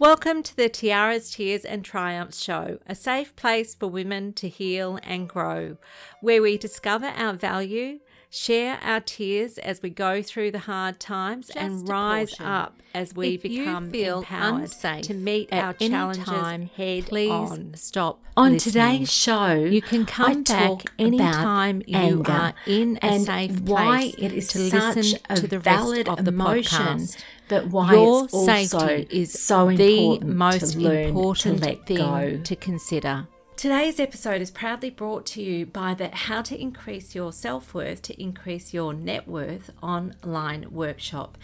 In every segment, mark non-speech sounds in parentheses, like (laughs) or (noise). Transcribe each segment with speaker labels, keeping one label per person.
Speaker 1: Welcome to the Tiaras, Tears and Triumphs show, a safe place for women to heal and grow, where we discover our value, share our tears as we go through the hard times,
Speaker 2: Just
Speaker 1: and rise
Speaker 2: caution.
Speaker 1: up as we
Speaker 2: If
Speaker 1: become
Speaker 2: feel
Speaker 1: empowered
Speaker 2: unsafe
Speaker 1: to meet
Speaker 2: at
Speaker 1: our
Speaker 2: any
Speaker 1: challenges
Speaker 2: time,
Speaker 1: head
Speaker 2: please
Speaker 1: on.
Speaker 2: stop.
Speaker 3: On
Speaker 2: listening.
Speaker 3: today's show,
Speaker 1: You can come
Speaker 3: I
Speaker 1: back anytime you are in a
Speaker 3: and
Speaker 1: safe
Speaker 3: why
Speaker 1: place
Speaker 3: it is
Speaker 1: to
Speaker 3: such
Speaker 1: listen
Speaker 3: a
Speaker 1: to the
Speaker 3: valid
Speaker 1: rest of the
Speaker 3: emotion,
Speaker 1: podcast.
Speaker 3: but why
Speaker 1: Your
Speaker 3: it's also
Speaker 1: safety is
Speaker 3: so
Speaker 1: the
Speaker 3: important
Speaker 1: most
Speaker 3: to learn
Speaker 1: important
Speaker 3: to let
Speaker 1: thing
Speaker 3: go.
Speaker 1: to consider. Today's episode is proudly brought to you by the How to Increase Your Self Worth to Increase Your Net Worth online workshop.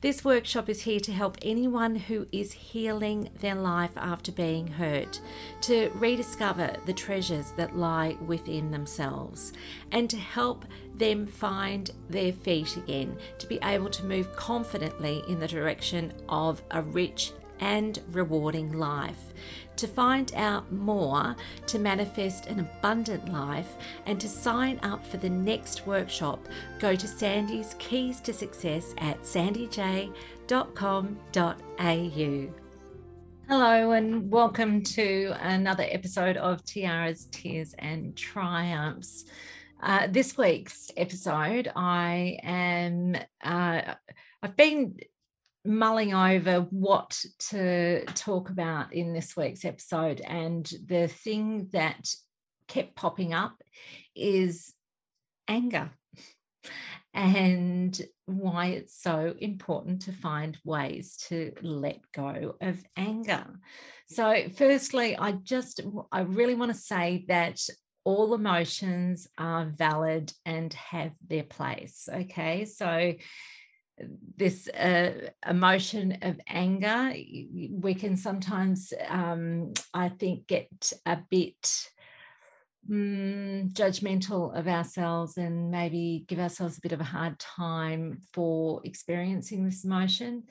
Speaker 1: This workshop is here to help anyone who is healing their life after being hurt to rediscover the treasures that lie within themselves and to help them find their feet again, to be able to move confidently in the direction of a rich and rewarding life. To find out more, to manifest an abundant life, and to sign up for the next workshop, go to Sandy's Keys to Success at sandyj.com.au. Hello, and welcome to another episode of Tiara's Tears and Triumphs. Uh, this week's episode, I am, uh, I've been mulling over what to talk about in this week's episode. And the thing that kept popping up is anger and why it's so important to find ways to let go of anger. So, firstly, I just, I really want to say that all emotions are valid and have their place. Okay. So, this uh, emotion of anger, we can sometimes, um, I think, get a bit mm, judgmental of ourselves and maybe give ourselves a bit of a hard time for experiencing this emotion.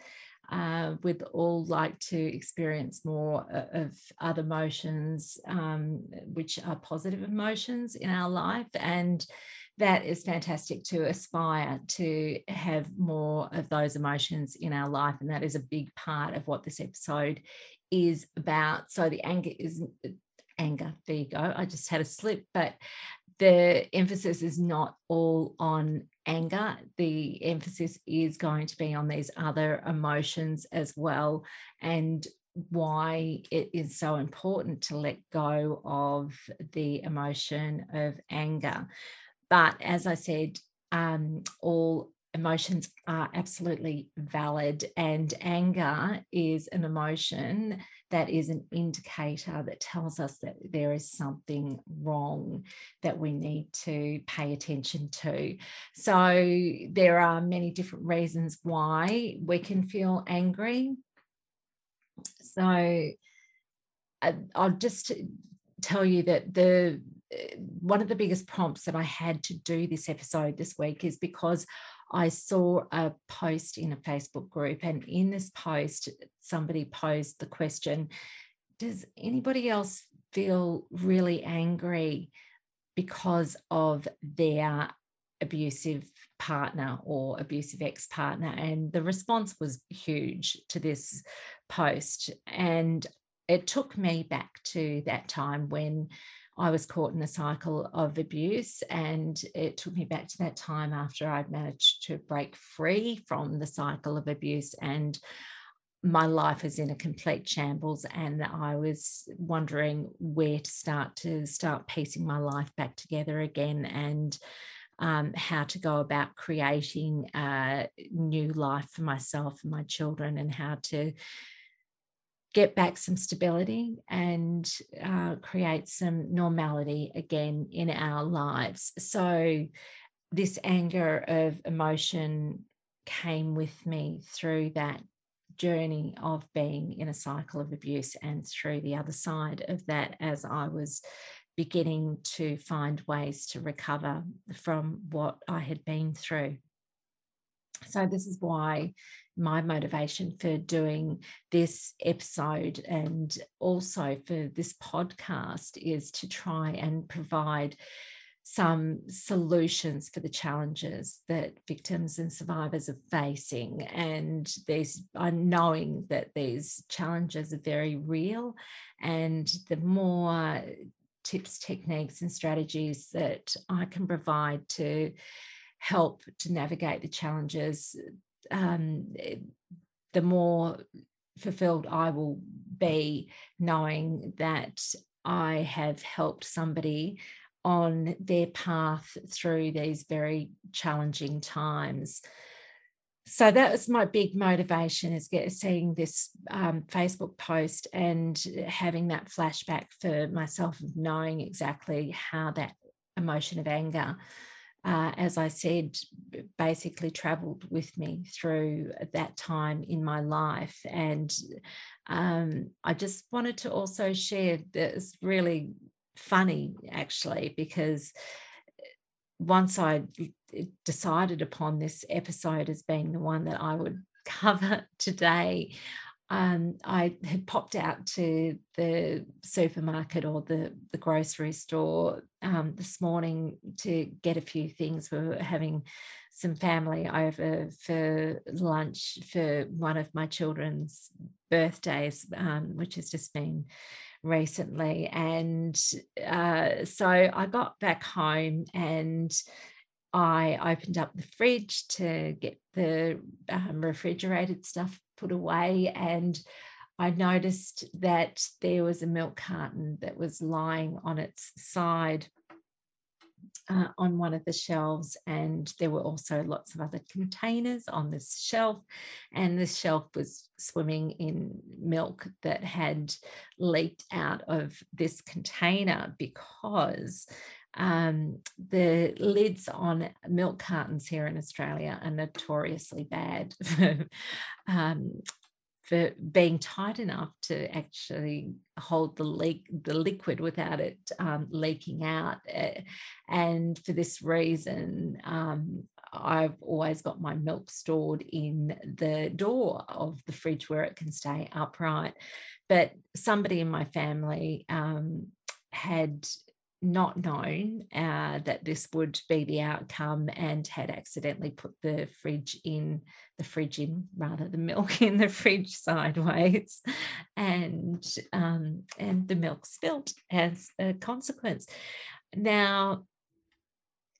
Speaker 1: Uh, we'd all like to experience more of other emotions, um, which are positive emotions in our life. And that is fantastic to aspire to have more of those emotions in our life. And that is a big part of what this episode is about. So the anger is anger. There you go. I just had a slip, but the emphasis is not all on anger. The emphasis is going to be on these other emotions as well. And why it is so important to let go of the emotion of anger. But as I said, um, all emotions are absolutely valid, and anger is an emotion that is an indicator that tells us that there is something wrong that we need to pay attention to. So, there are many different reasons why we can feel angry. So, I- I'll just tell you that the uh, one of the biggest prompts that I had to do this episode this week is because I saw a post in a Facebook group, and in this post, somebody posed the question Does anybody else feel really angry because of their abusive partner or abusive ex partner? And the response was huge to this post. And it took me back to that time when I was caught in a cycle of abuse. And it took me back to that time after I'd managed to break free from the cycle of abuse. And my life was in a complete shambles. And I was wondering where to start to start piecing my life back together again and um, how to go about creating a new life for myself and my children and how to get back some stability and uh, create some normality again in our lives. So, this anger of emotion came with me through that journey of being in a cycle of abuse and through the other side of that as I was beginning to find ways to recover from what I had been through. So, this is why my motivation for doing this episode and also for this podcast is to try and provide some solutions for the challenges that victims and survivors are facing. And these are knowing that these challenges are very real. And the more tips, techniques, and strategies that I can provide to help to navigate the challenges, um, the more fulfilled I will be knowing that I have helped somebody on their path through these very challenging times. So that was my big motivation is get, seeing this um, Facebook post and having that flashback for myself of knowing exactly how that emotion of anger, uh, as I said, basically traveled with me through that time in my life. And um, I just wanted to also share this really funny actually because once I decided upon this episode as being the one that I would (laughs) cover today, um, I had popped out to the supermarket or the, the grocery store um, this morning to get a few things. We were having some family over for lunch for one of my children's birthdays, um, which has just been recently. And uh, so I got back home and I opened up the fridge to get the um, refrigerated stuff put away. And I noticed that there was a milk carton that was lying on its side uh, on one of the shelves, and there were also lots of other containers on this shelf. And this shelf was swimming in milk that had leaked out of this container because um, the lids on milk cartons here in Australia are notoriously bad (laughs) um, for being tight enough to actually hold the leak the liquid without it um, leaking out. Uh, and for this reason um, I've always got my milk stored in the door of the fridge where it can stay upright. But somebody in my family um, had not known uh, that this would be the outcome and had accidentally put the fridge in the fridge in rather the milk (laughs) in the fridge sideways. And um, and the milk spilt as a consequence. Now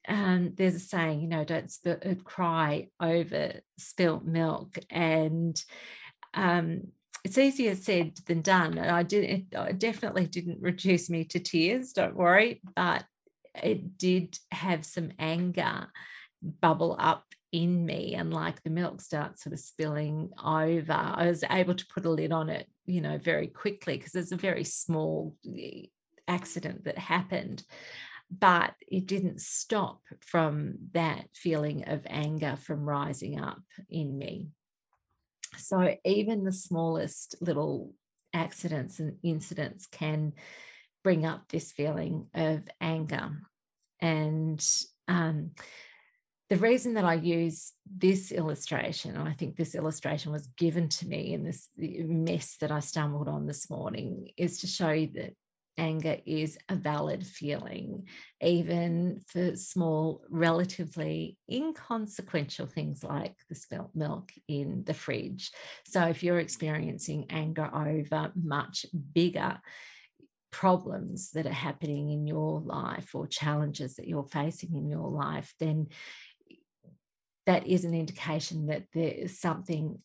Speaker 1: um, there's a saying you know don't sp- uh, cry over spilt milk. And um, it's easier said than done. And I did it, it definitely didn't reduce me to tears, don't worry, but it did have some anger bubble up in me and like the milk starts sort of spilling over. I was able to put a lid on it, you know, very quickly because it's a very small eh, accident that happened. But it didn't stop from that feeling of anger from rising up in me. So even the smallest little accidents and incidents can bring up this feeling of anger. And um, the reason that I use this illustration, and I think this illustration was given to me in this mess that I stumbled on this morning, is to show you that anger is a valid feeling, even for small, relatively inconsequential things like the spilt milk in the fridge. So, if you're experiencing anger over much bigger problems that are happening in your life or challenges that you're facing in your life, then that is an indication that there is something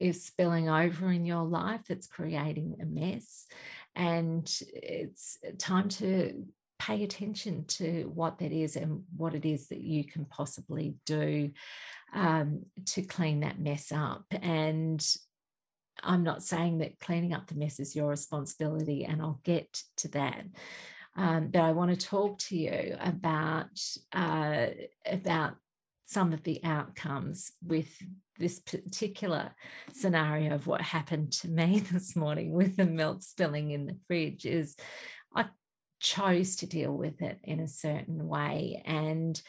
Speaker 1: is spilling over in your life that's creating a mess and it's time to pay attention to what that is and what it is that you can possibly do um, to clean that mess up. And I'm not saying that cleaning up the mess is your responsibility, and I'll get to that. Um, but I want to talk to you about uh, about some of the outcomes with this particular scenario of what happened to me (laughs) this morning with the milk spilling in the fridge is I chose to deal with it in a certain way. And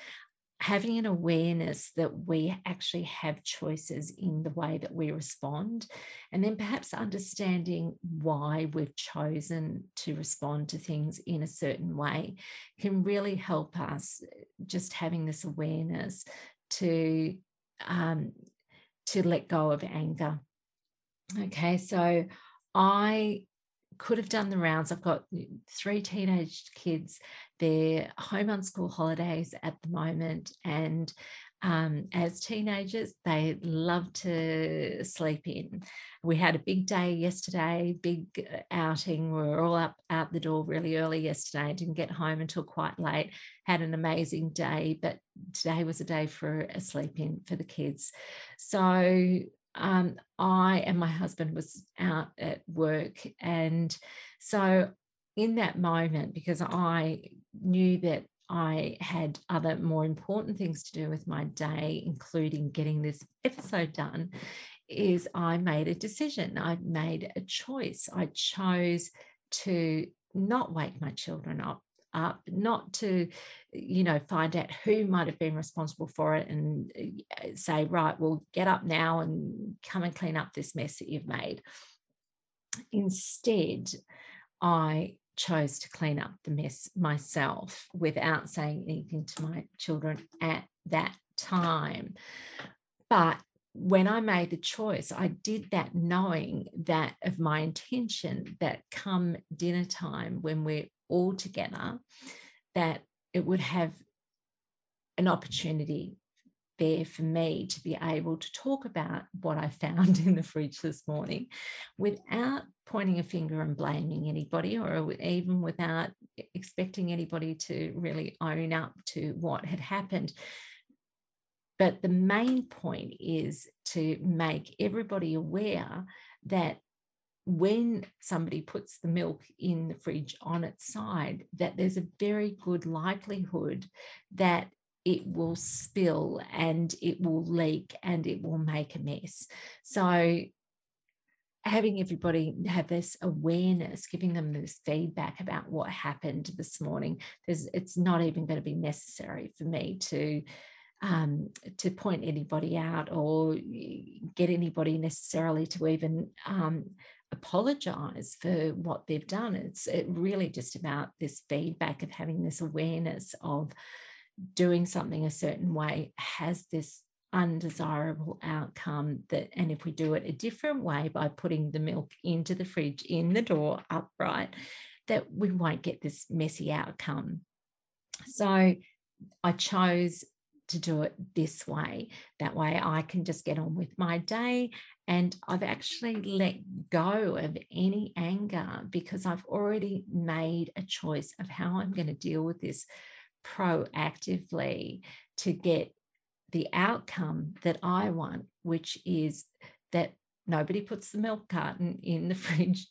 Speaker 1: having an awareness that we actually have choices in the way that we respond, and then perhaps understanding why we've chosen to respond to things in a certain way can really help us just having this awareness to um, to let go of anger. Okay, so I could have done the rounds. I've got three teenage kids. They're home on school holidays at the moment. And um, as teenagers, they love to sleep in. We had a big day yesterday, big uh, outing. We were all up out the door really early yesterday. Didn't get home until quite late. Had an amazing day, but today was a day for a sleep in for the kids. So um, I and my husband was out at work. And so in that moment, because I knew that I had other more important things to do with my day, including getting this episode done, is I made a decision. I made a choice. I chose to not wake my children up up, not to, you know, find out who might have been responsible for it and uh, say, right, well, get up now and come and clean up this mess that you've made. Instead, I chose to clean up the mess myself without saying anything to my children at that time. But when I made the choice, I did that knowing that of my intention that come dinner time when we're all together, that it would have an opportunity there for me to be able to talk about what I (laughs) found in the fridge this morning without pointing a finger and blaming anybody, or even without expecting anybody to really own up to what had happened. But the main point is to make everybody aware that when somebody puts the milk in the fridge on its side, that there's a very good likelihood that it will spill and it will leak and it will make a mess. So, having everybody have this awareness, giving them this feedback about what happened this morning, it's not even going to be necessary for me to. Um, to point anybody out or get anybody necessarily to even um, apologize for what they've done. It's it really just about this feedback of having this awareness of doing something a certain way has this undesirable outcome that and if we do it a different way by putting the milk into the fridge in the door upright that we won't get this messy outcome. So i chose to do it this way. That way i can just get on with my day and I've actually let go of any anger because I've already made a choice of how I'm going to deal with this proactively to get the outcome that I want, which is that nobody puts the milk carton in the (laughs) fridge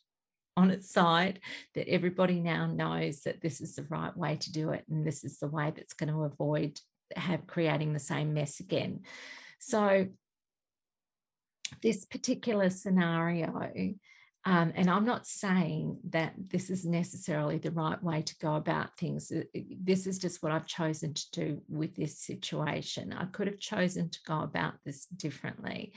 Speaker 1: on its side, that everybody now knows that this is the right way to do it and this is the way that's going to avoid have creating the same mess again. So this particular scenario, um, and I'm not saying that this is necessarily the right way to go about things. This is just what I've chosen to do with this situation. I could have chosen to go about this differently.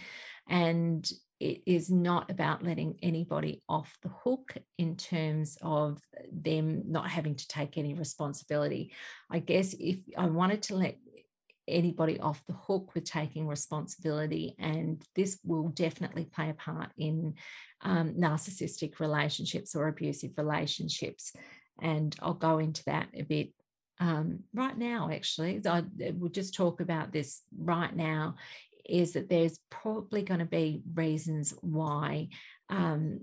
Speaker 1: And it is not about letting anybody off the hook in terms of them not having to take any responsibility. I guess if I wanted to let anybody off the hook with taking responsibility. And this will definitely play a part in um, narcissistic relationships or abusive relationships. And I'll go into that a bit um, right now, actually. I will just talk about this right now. Is that there's probably going to be reasons why um,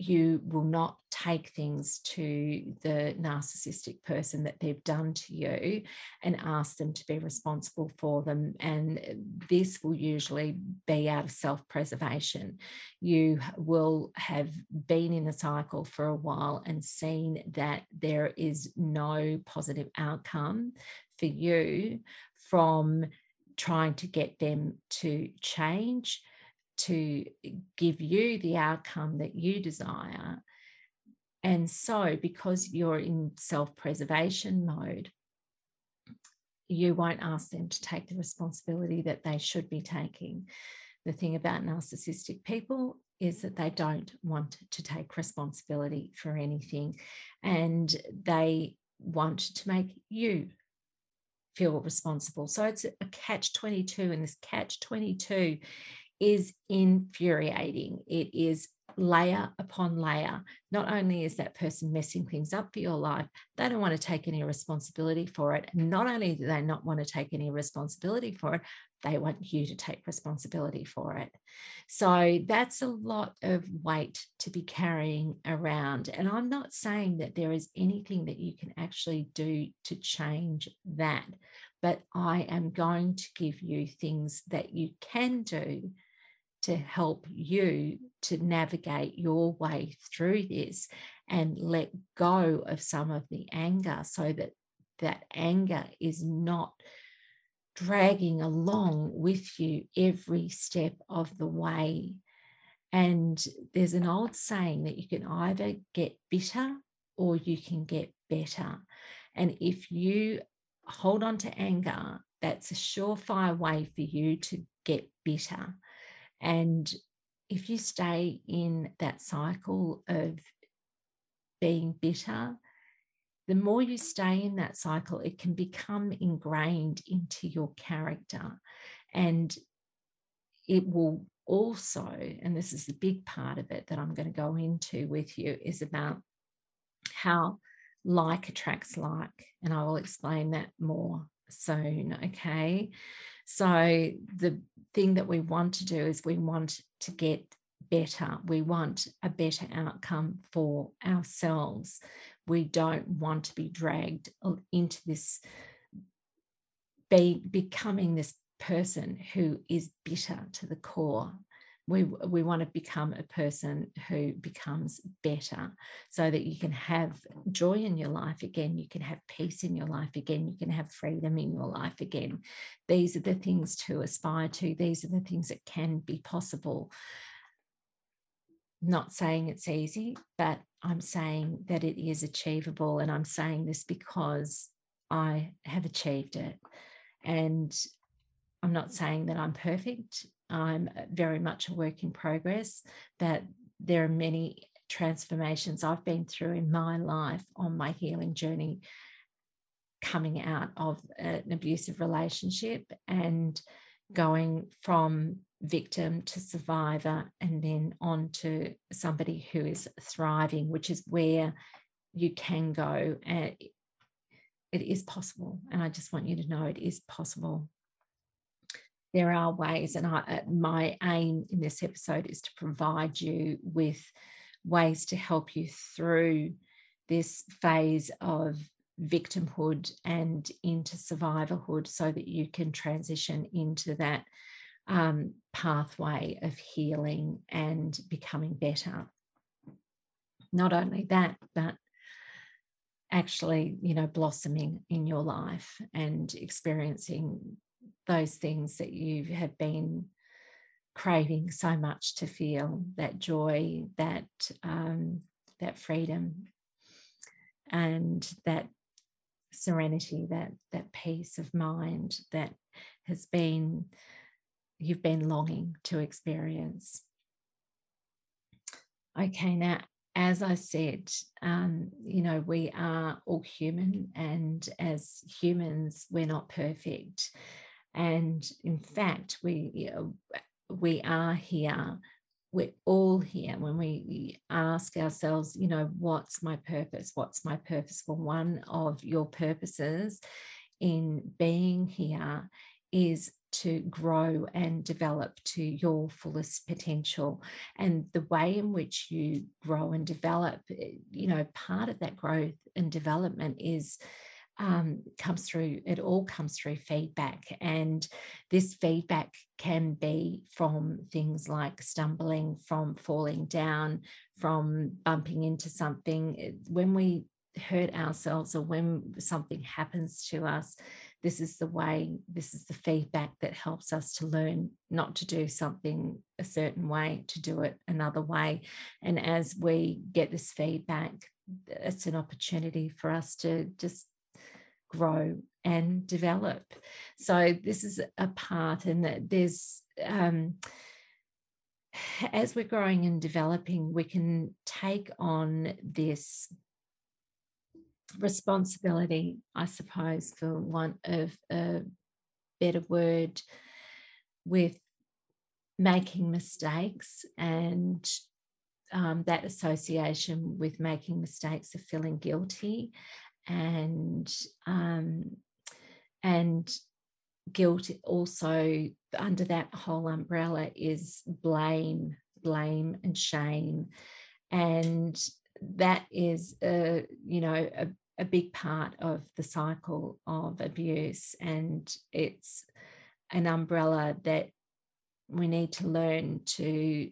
Speaker 1: you will not take things to the narcissistic person that they've done to you and ask them to be responsible for them. And this will usually be out of self preservation. You will have been in a cycle for a while and seen that there is no positive outcome for you from trying to get them to change to give you the outcome that you desire. And so, because you're in self preservation mode, you won't ask them to take the responsibility that they should be taking. The thing about narcissistic people is that they don't want to take responsibility for anything and they want to make you feel responsible. So it's a catch 22, and this catch 22 is infuriating. It is layer upon layer. Not only is that person messing things up for your life, they don't want to take any responsibility for it. Not only do they not want to take any responsibility for it, they want you to take responsibility for it. So that's a lot of weight to be carrying around. And I'm not saying that there is anything that you can actually do to change that, but I am going to give you things that you can do to help you to navigate your way through this and let go of some of the anger so that that anger is not dragging along with you every step of the way. And there's an old saying that you can either get bitter or you can get better. And if you hold on to anger, that's a surefire way for you to get bitter. And if you stay in that cycle of being bitter, the more you stay in that cycle, it can become ingrained into your character. And it will also, and this is the big part of it that I'm going to go into with you, is about how like attracts like. And I will explain that more soon. Okay. So, the thing that we want to do is we want to get better. We want a better outcome for ourselves. We don't want to be dragged into this, be, becoming this person who is bitter to the core we we want to become a person who becomes better so that you can have joy in your life again you can have peace in your life again you can have freedom in your life again these are the things to aspire to these are the things that can be possible not saying it's easy but i'm saying that it is achievable and i'm saying this because i have achieved it and I'm not saying that I'm perfect. I'm very much a work in progress, that there are many transformations I've been through in my life on my healing journey coming out of an abusive relationship and going from victim to survivor and then on to somebody who is thriving, which is where you can go. And it is possible. And I just want you to know it is possible there are ways, and I, uh, my aim in this episode is to provide you with ways to help you through this phase of victimhood and into survivorhood so that you can transition into that um, pathway of healing and becoming better. Not only that, but actually, you know, blossoming in your life and experiencing those things that you have been craving so much to feel that joy that um, that freedom and that serenity that that peace of mind that has been you've been longing to experience okay now as I said, um, you know, we are all human, and as humans, we're not perfect. And in fact, we you know, we are here. We're all here when we ask ourselves, you know, what's my purpose? What's my purpose? Well, one of your purposes in being here is to grow and develop to your fullest potential. And the way in which you grow and develop, eh, you know, part of that growth and development is um, comes through, it all comes through feedback. And this feedback can be from things like stumbling, from falling down, from bumping into something. When we hurt ourselves or when something happens to us, this is the way, this is the feedback that helps us to learn not to do something a certain way, to do it another way. And as we get this feedback, it's an opportunity for us to just grow and develop. So this is a part, and that there's um, as we're growing and developing, we can take on this responsibility, I suppose, for want of a better word, with making mistakes and um, that association with making mistakes of feeling guilty and um, and guilt also under that whole umbrella is blame blame and shame. And that is a you know a, a big part of the cycle of abuse. And it's an umbrella that we need to learn to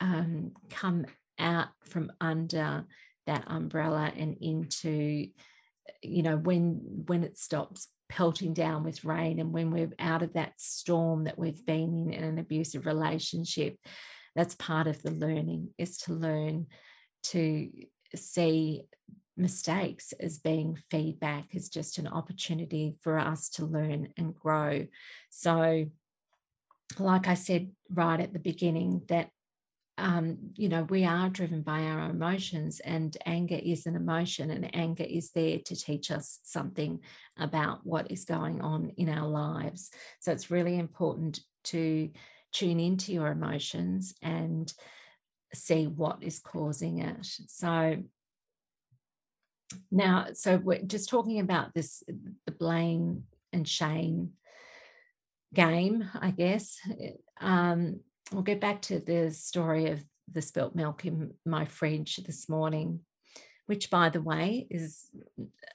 Speaker 1: um, come out from under that umbrella and into you know when when it stops pelting down with rain and when we're out of that storm that we've been in in an abusive relationship that's part of the learning is to learn to see mistakes as being feedback as just an opportunity for us to learn and grow. So like i said right at the beginning that um, you know, we are driven by our emotions, and anger is an emotion, and anger is there to teach us something about what is going on in our lives. So it's really important to tune into your emotions and see what is causing it. So now, so we're just talking about this the blame and shame game, I guess. Um, we'll get back to the story of the spilt milk in my fridge this morning, which, by the way, is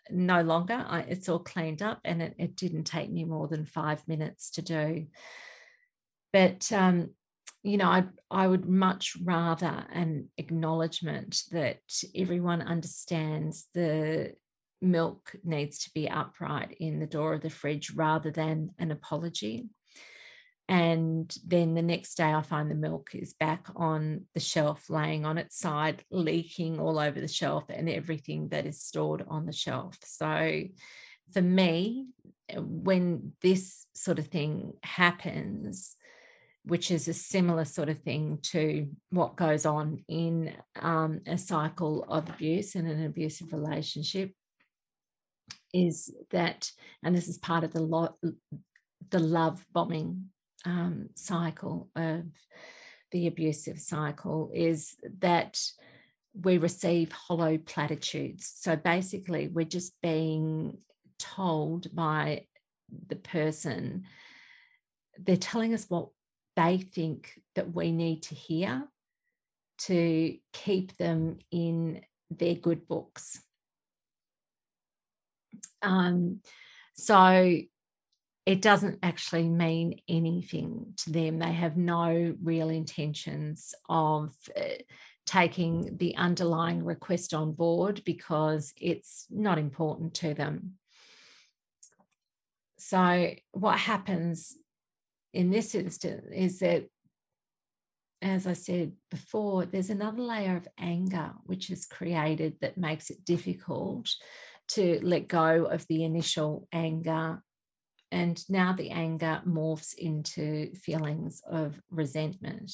Speaker 1: no longer. I, it's all cleaned up, and it, it, didn't take me more than five minutes to do. But um, you know, I I would much rather an acknowledgement that everyone understands the milk needs to be upright in the door of the fridge rather than an apology and then the next day i find the milk is back on the shelf laying on its side leaking all over the shelf and everything that is stored on the shelf. So for me when this sort of thing happens which is a similar sort of thing to what goes on in um, a cycle of abuse in an abusive relationship is that and this is part of the the love bombing um, cycle of the abusive cycle is that we receive hollow platitudes. So basically, we're just being told by the person, they're telling us what they think that we need to hear to keep them in their good books. Um, so it doesn't actually mean anything to them. They have no real intentions of uh, taking the underlying request on board because it's not important to them. So, what happens in this instance is that, as I said before, there's another layer of anger which is created that makes it difficult to let go of the initial anger and now the anger morphs into feelings of resentment.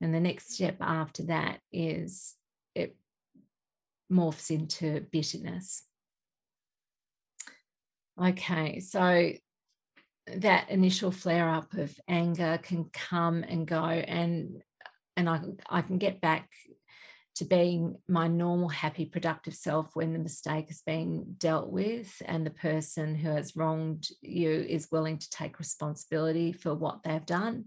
Speaker 1: And the next step after that is it morphs into bitterness. Okay, so that initial flare up of anger can come and go and and I, I can get back to being my normal, happy, productive self when the mistake is being dealt with and the person who has wronged you is willing to take responsibility for what they've done.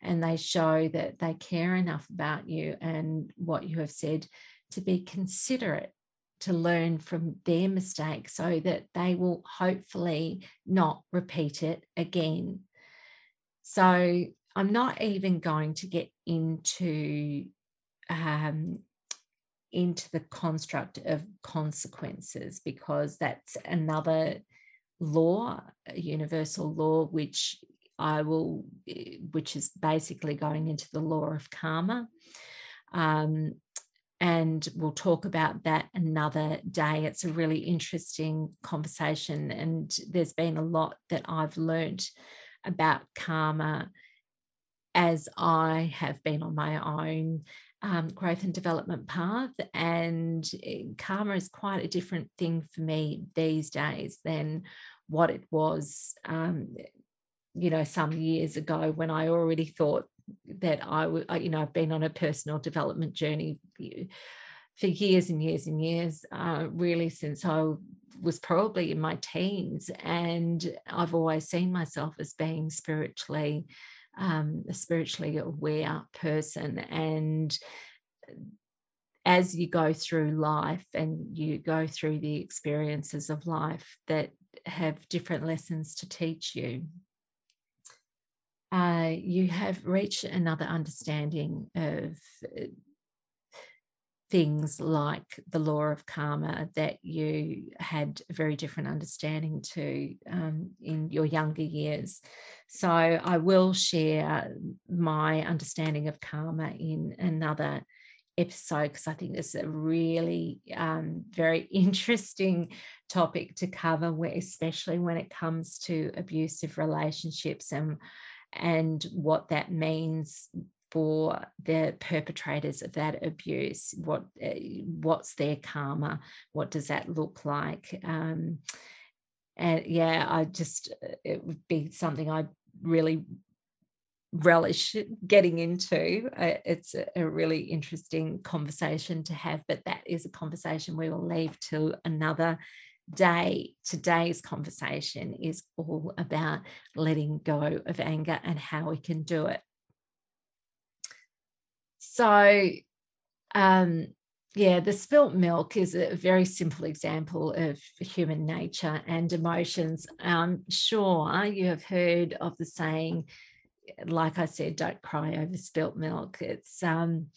Speaker 1: And they show that they care enough about you and what you have said to be considerate to learn from their mistake so that they will hopefully not repeat it again. So I'm not even going to get into um, into the construct of consequences because that's another law, a universal law, which I will, eh, which is basically going into the law of karma. Um, and we'll talk about that another day. It's a really interesting conversation, and there's been a lot that I've learned about karma as I have been on my own um, growth and development path. And eh, karma is quite a different thing for me these days than what it was, um, you know, some years ago when I already thought that I would, you know, I've been on a personal development journey for years and years and years, uh, really since I was probably in my teens. And I've always seen myself as being spiritually, um, a spiritually aware person. And as you go through life and you go through the experiences of life that have different lessons to teach you, uh, you have reached another understanding of uh, things like the law of karma that you had a very different understanding to um, in your younger years. So, I will share my understanding of karma in another episode because I think it's a really um, very (laughs) interesting topic to cover, especially when it comes to abusive relationships and and what that means for the perpetrators of that abuse what uh, what's their karma? What does that look like? Um, and yeah i just uh, it would be something i really relish getting into. Uh, it's a, really interesting conversation to have but that is a conversation we will leave to another day, today's conversation is all about letting go of anger and how we can do it. So, um, yeah, the spilt milk is a very simple example of human nature and emotions. I'm sure you have heard of the saying, like I said, don't cry over spilt milk. It's um,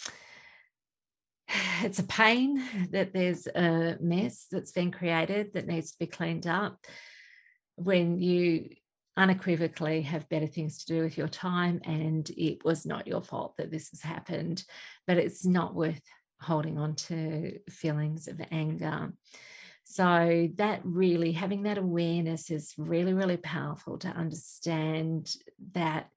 Speaker 1: (sighs) it's a pain that there's a mess that's been created that needs to be cleaned up when you unequivocally have better things to do with your time and it was not your fault that this has happened but it's not worth holding on to feelings of anger so that really having that awareness is really really powerful to understand that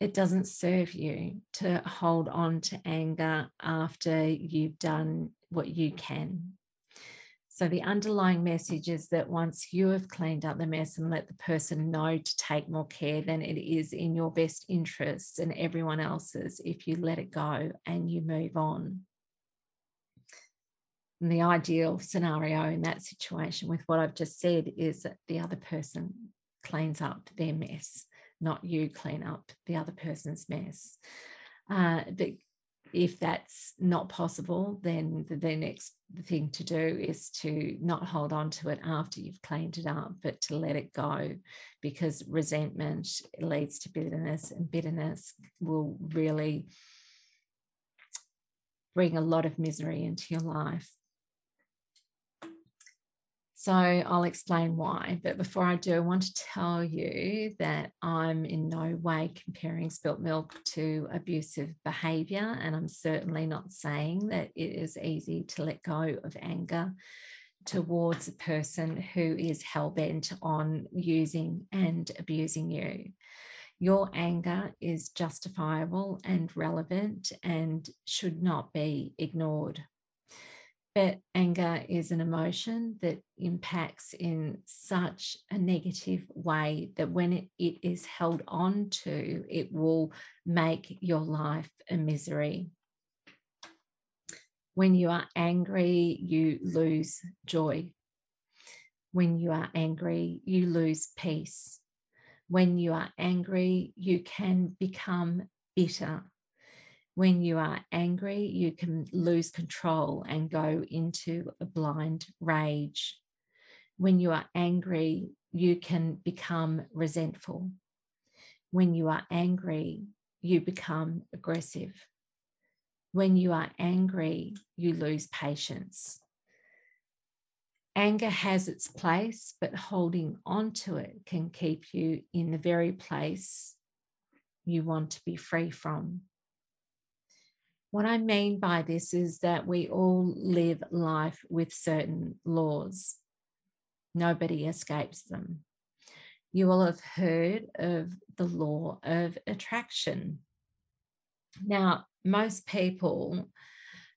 Speaker 1: it doesn't serve you to hold on to anger after you've done what you can. So, the underlying message is that once you have cleaned up the mess and let the person know to take more care, then it is in your best interests and everyone else's if you let it go and you move on. And the ideal scenario in that situation, with what I've just said, is that the other person cleans up their mess not you clean up the other person's mess. Uh, but if that's not possible, then the, the next thing to do is to not hold on to it after you've cleaned it up, but to let it go because resentment leads to bitterness, and bitterness will really bring a lot of misery into your life. So I'll explain why. But before I do, I want to tell you that I'm in no way comparing spilt milk to abusive behavior. And I'm certainly not saying that it is easy to let go of anger towards a person who is hell bent on using and abusing you. Your anger is justifiable and relevant and should not be ignored. But anger is an emotion that impacts in such a negative way that when it, it is held on to, it will make your life a misery. When you are angry, you lose joy. When you are angry, you lose peace. When you are angry, you can become bitter when you are angry, you can lose control and go into a blind rage. When you are angry, you can become resentful. When you are angry, you become aggressive. When you are angry, you lose patience. Anger has its place, but holding on to it can keep you in the very place you want to be free from. What I mean by this is that we all live life with certain laws. Nobody escapes them. You will have heard of the law of attraction. Now, most people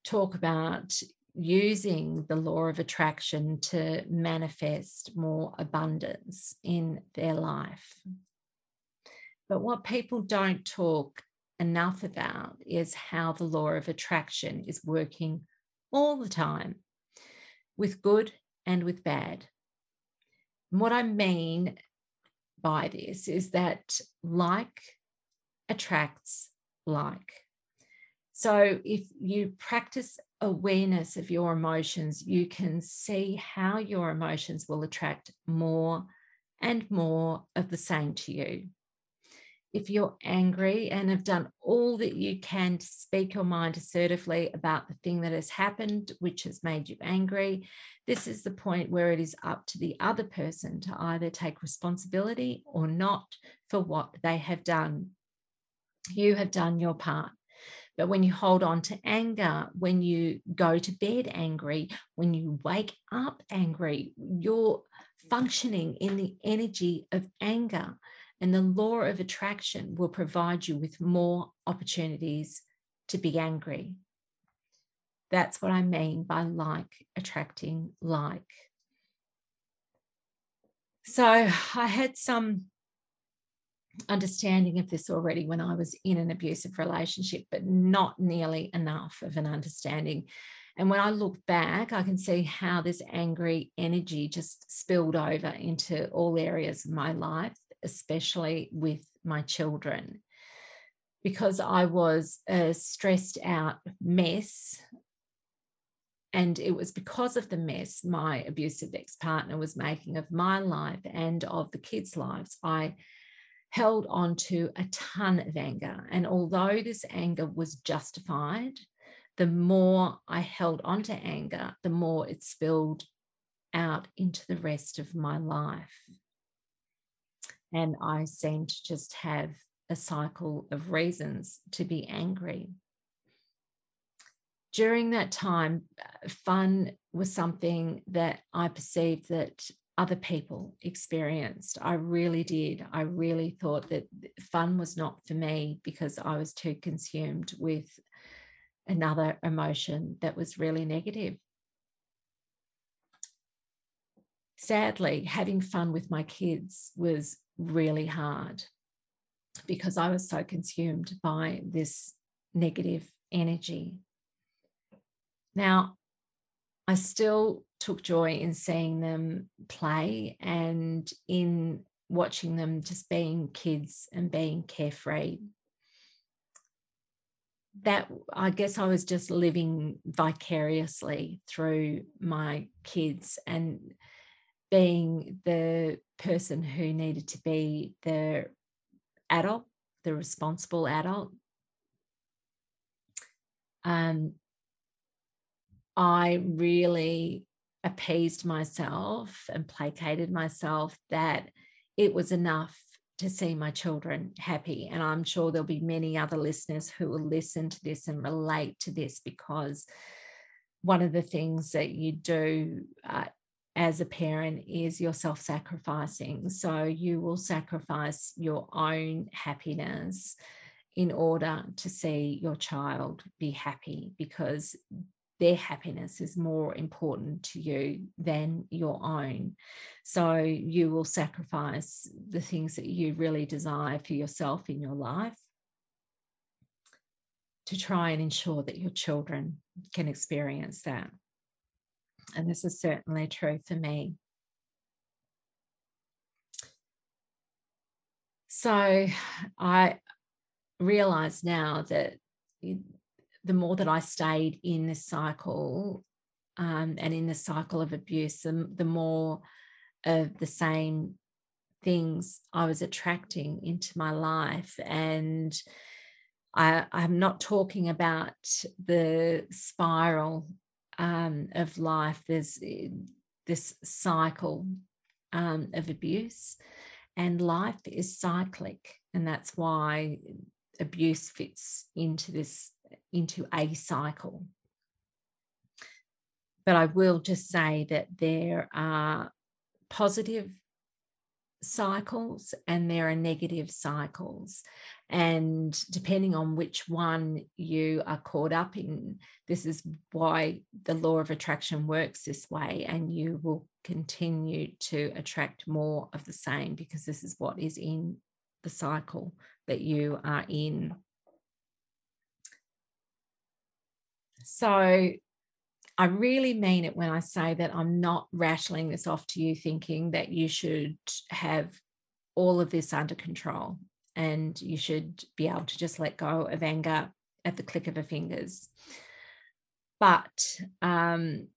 Speaker 1: talk about using the law of attraction to manifest more abundance in their life. But what people don't talk enough about is how the law of attraction is working all the time with good and with bad. And what I mean by this is that like attracts like. So if you practice awareness of your emotions, you can see how your emotions will attract more and more of the same to you if you're angry and have done all that you can to speak your mind assertively about the thing that has happened, which has made you angry, this is the point where it is up to the other person to either take responsibility or not for what they have done. You have done your part. But when you hold on to anger, when you go to bed angry, when you wake up angry, you're functioning in the energy of anger. And the law of attraction will provide you with more opportunities to be angry. That's what I mean by like attracting like. So I had some understanding of this already when I was in an abusive relationship, but not nearly enough of an understanding. And when I look back, I can see how this angry energy just spilled over into all areas of my life especially with my children, because I was a stressed out mess. And it was because of the mess my abusive ex partner was making of my life and of the kids' lives. I held on to a ton of anger. And although this anger was justified, the more I held on to anger, the more it spilled out into the rest of my life. And I seemed to just have a cycle of reasons to be angry. During that time, uh, fun was something that I perceived that other people experienced. I really did. I really thought that fun was not for me because I was too consumed with another emotion that was really negative. Sadly, having fun with my kids was really hard because I was so consumed by this negative energy. Now, I still took joy in seeing them play and in watching them just being kids and being carefree. That I guess I was just living vicariously through my kids and being the person who needed to be the adult, the responsible adult. Um, I really appeased myself and placated myself that it was enough to see my children happy. And I'm sure there'll be many other listeners who will listen to this and relate to this because one of the things that you do uh, as a parent is you're self sacrificing. So you will sacrifice your own happiness in order to see your child be happy because their happiness is more important to you than your own. So you will sacrifice the things that you really desire for yourself in your life to try and ensure that your children can experience that. And this is certainly true for me. So I realize now that the more that I stayed in this cycle um, and in the cycle of abuse, the, the more of the same things I was attracting into my life. And I, I'm not talking about the spiral um, of life, there's eh, this cycle um, of abuse, and life is cyclic. And that's why abuse fits into this into a cycle. But I will just say that there are positive cycles and there are negative cycles. And depending on which one you are caught up in, this is why the law of attraction works this way. And you will continue to attract more of the same because this is what is in the cycle that you are in. So I really mean it when I say that I'm not rattling this off to you thinking that you should have all of this under control and you should be able to just let go of anger at the click of a fingers. But um,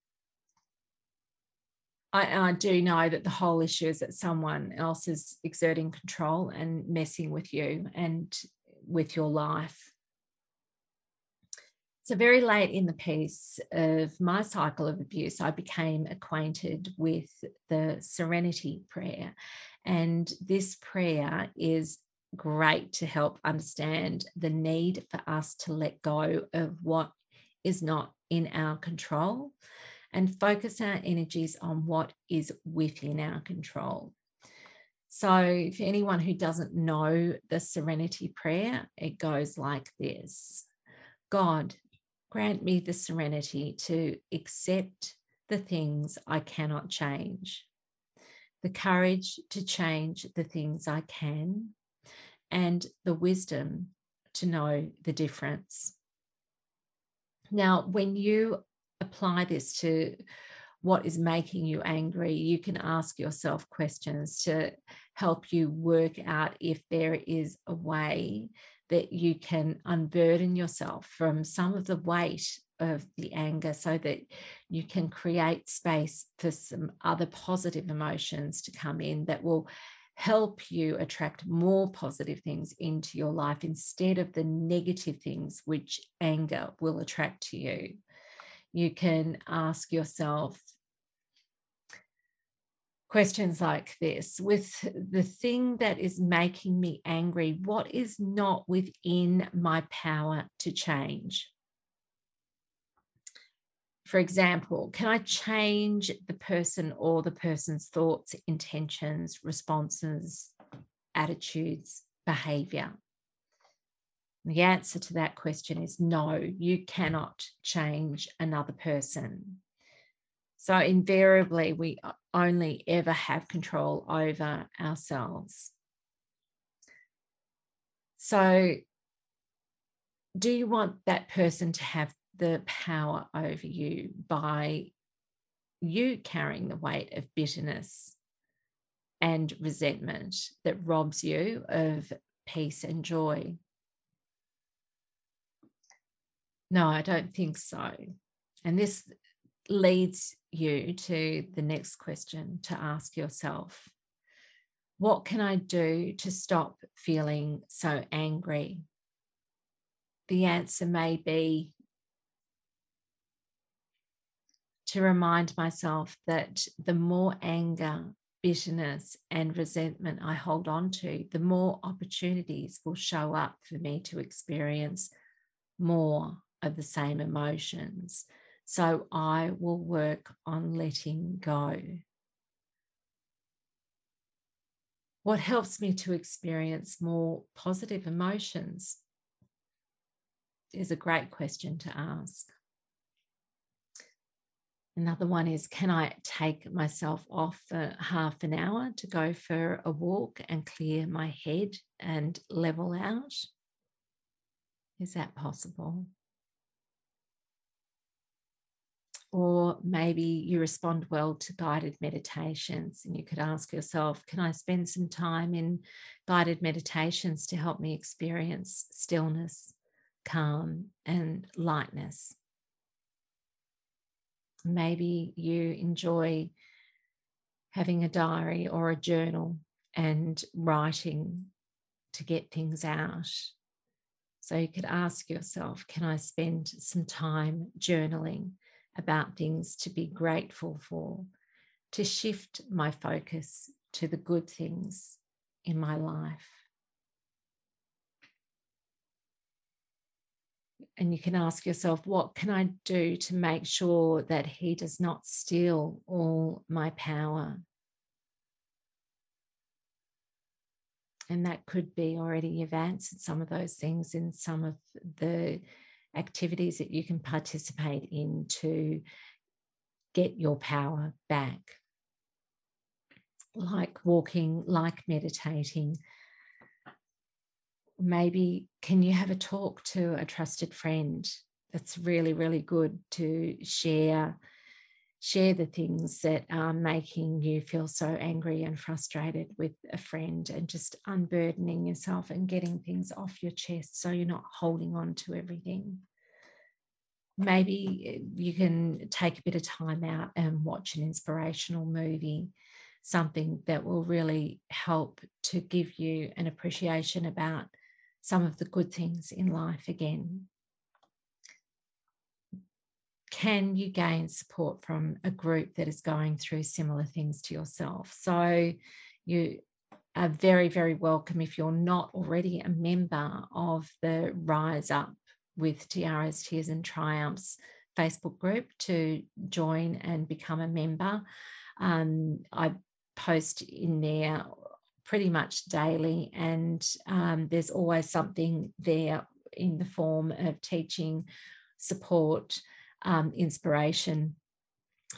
Speaker 1: I, I, do know that the whole issue is that someone else is exerting control and messing with you and with your life. So, very late in the piece of my cycle of abuse, I became acquainted with the Serenity Prayer. And this prayer is great to help understand the need for us to let go of what is not in our control and focus our energies on what is within our control. So, for anyone who doesn't know the Serenity Prayer, it goes like this God, Grant me the serenity to accept the things I cannot change, the courage to change the things I can, and the wisdom to know the difference. Now, when you apply this to what is making you angry, you can ask yourself questions to help you work out if there is a way that you can unburden yourself from some of the weight of the anger so that you can create space for some other positive emotions to come in that will help you attract more positive things into your life instead of the negative things which anger will attract to you. You can ask yourself, questions like this with the thing that is making me angry, what is not within my power to change? For example, can I change the person or the person's thoughts, intentions, responses, attitudes, behavior? The answer to that question is no, you cannot change another person. So, invariably, we only ever have control over ourselves. So, do you want that person to have the power over you by you carrying the weight of bitterness and resentment that robs you of peace and joy? No, I don't think so. And this leads you to the next question to ask yourself What can I do to stop feeling so angry? The answer may be to remind myself that the more anger, bitterness, and resentment I hold on to, the more opportunities will show up for me to experience more of the same emotions so I will work on letting go. What helps me to experience more positive emotions is a great question to ask. Another one is Can I take myself off for half an hour to go for a walk and clear my head and level out? Is that possible? Or maybe you respond well to guided meditations, and you could ask yourself, Can I spend some time in guided meditations to help me experience stillness, calm, and lightness? Maybe you enjoy having a diary or a journal and writing to get things out. So you could ask yourself, Can I spend some time journaling? About things to be grateful for, to shift my focus to the good things in my life. and you can ask yourself, what can I do to make sure that he does not steal all my power? And that could be already you've answered some of those things in some of the activities that you can participate in to get your power back. Like walking, like meditating, maybe can you have a talk to a trusted friend that's really really good to share share the things that are making you feel so angry and frustrated with a friend and just unburdening yourself and getting things off your chest so you're not holding on to everything maybe eh, you can take a bit of time out and watch an inspirational movie something that will really help to give you an appreciation about some of the good things in life again. Can you gain support from a group that is going through similar things to yourself? So you are very, very welcome if you're not already a member of the Rise Up with Tiaras, Tears and Triumphs Facebook group to join and become a member. Um, I post in there pretty much daily, and um, there's always something there in the form of teaching, support, um, inspiration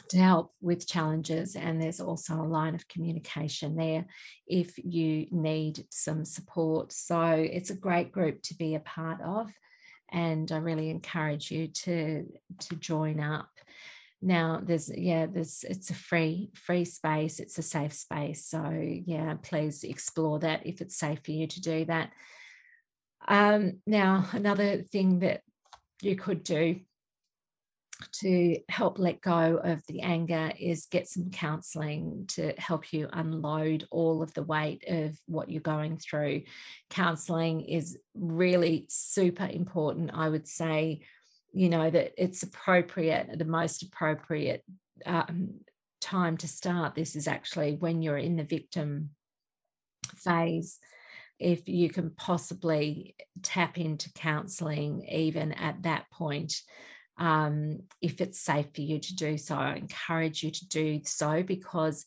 Speaker 1: to help with challenges. And there's also a line of communication there if you need some support. So it's a great group to be a part of. And I really encourage you to, to join up now there's yeah there's it's a free free space it's a safe space so yeah please explore that if it's safe for you to do that um, now another thing that you could do to help let go of the anger is get some counseling to help you unload all of the weight of what you're going through. Counseling is really super important, I would say, you know that it's appropriate the most appropriate um, time to start this is actually when you're in the victim phase if you can possibly tap into counseling even at that point um, if it's safe for you to do so i encourage you to do so because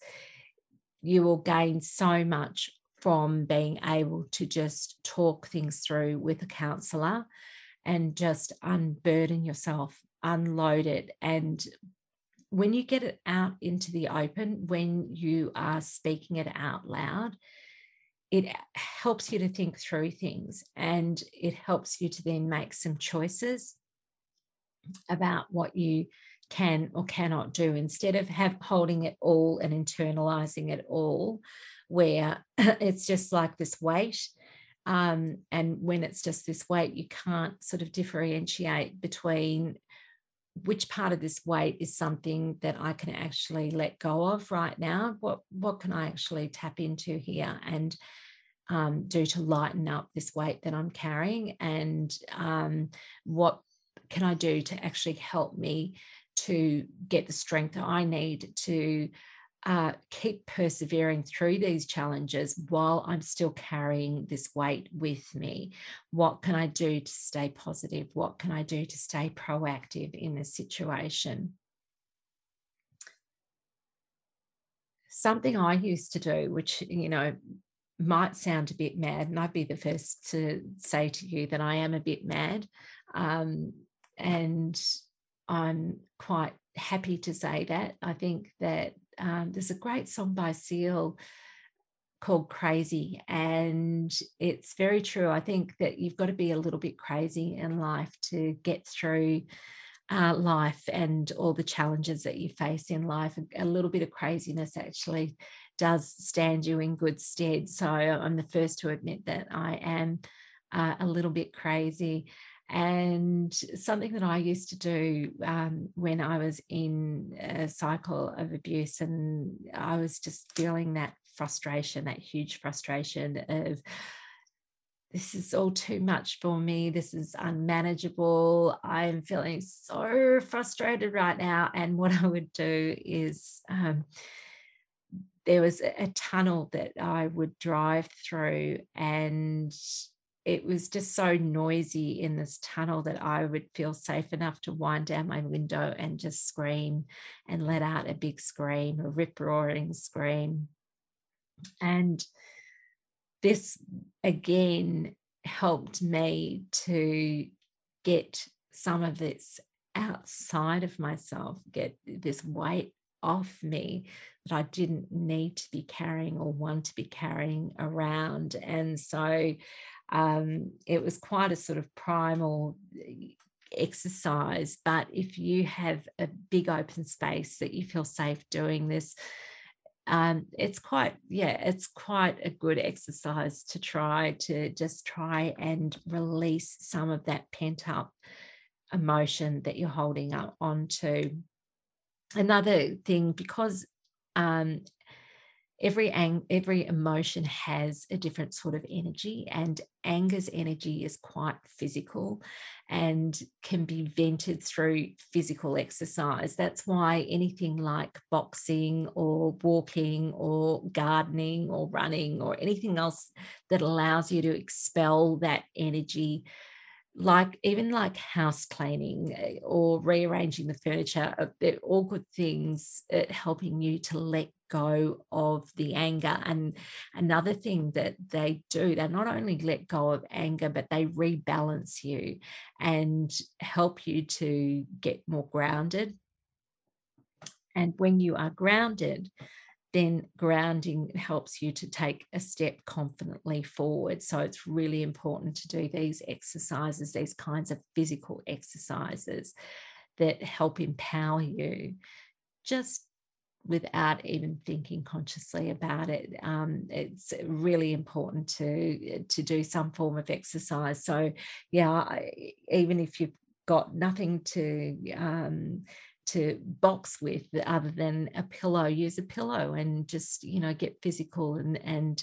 Speaker 1: you will gain so much from being able to just talk things through with a counselor and just unburden yourself, unload it. And when you get it out into the open, when you are speaking it out loud, it helps you to think through things and it helps you to then make some choices about what you can or cannot do instead of have holding it all and internalizing it all where (clears throat) it's just like this weight um, and when it's just this weight, you can't sort of differentiate between which part of this weight is something that I can actually let go of right now. What what can I actually tap into here and um, do to lighten up this weight that I'm carrying, and um, what can I do to actually help me to get the strength that I need to uh, keep persevering through these challenges while I'm still carrying this weight with me? What can I do to stay positive? What can I do to stay proactive in this situation? Something I used to do, which, you know, might sound a bit mad, and I'd be the first to say to you that I am a bit mad. Um, and I'm quite happy to say that. I think that um, there's a great song by Seal called Crazy, and it's very true. I think that you've got to be a little bit crazy in life to get through uh, life and all the challenges that you face in life. A little bit of craziness actually does stand you in good stead. So I'm the first to admit that I am uh, a little bit crazy. And something that I used to do um, when I was in a cycle of abuse, and I was just feeling that frustration, that huge frustration of, this is all too much for me. This is unmanageable. I'm feeling so frustrated right now. And what (laughs) I would do is, um, there was a tunnel that I would drive through, and it was just so noisy in this tunnel that I would feel safe enough to wind down my window and just scream and let out a big scream, a rip roaring scream. And this again helped me to get some of this outside of myself, get this weight off me that I didn't need to be carrying or want to be carrying around. And so um, it was quite a sort of primal eh, exercise. But if you have a big open space that you feel safe doing this, um, it's quite yeah it's quite a good exercise to try to just try and release some of that pent up emotion that you're holding up onto another thing because um, every ang- every emotion has a different sort of energy and anger's energy is quite physical and can be vented through physical exercise. That's why anything like boxing or walking or gardening or running or anything else that allows you to expel that energy like even like house cleaning eh, or rearranging the furniture uh, they're all good things at helping you to let go of the anger and another thing that they do they not only let go of anger but they rebalance you and help you to get more grounded and when you are grounded then grounding helps you to take a step confidently forward. So it's really important to do these exercises, these kinds of physical exercises that help empower you just without even thinking consciously about it. Um, it's really important to to do some form of exercise. So yeah, even if you've got nothing to um, to box with other than a pillow use a pillow and just you know get physical and and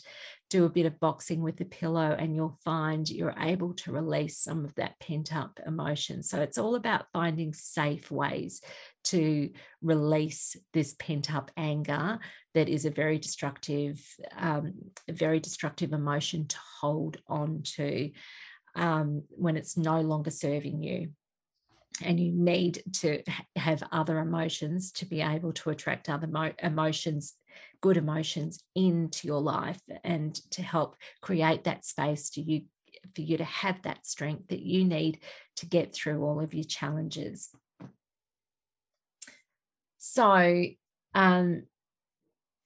Speaker 1: do a bit of boxing with the pillow and you'll find you're able to release some of that pent up emotion so it's all about finding safe ways to release this pent up anger that is a very destructive um, very destructive emotion to hold on to um, when it's no longer serving you. And you need to have other emotions to be able to attract other mo- emotions good emotions into your life and to help create that space to you for you to have that strength that you need to get through all of your challenges so um,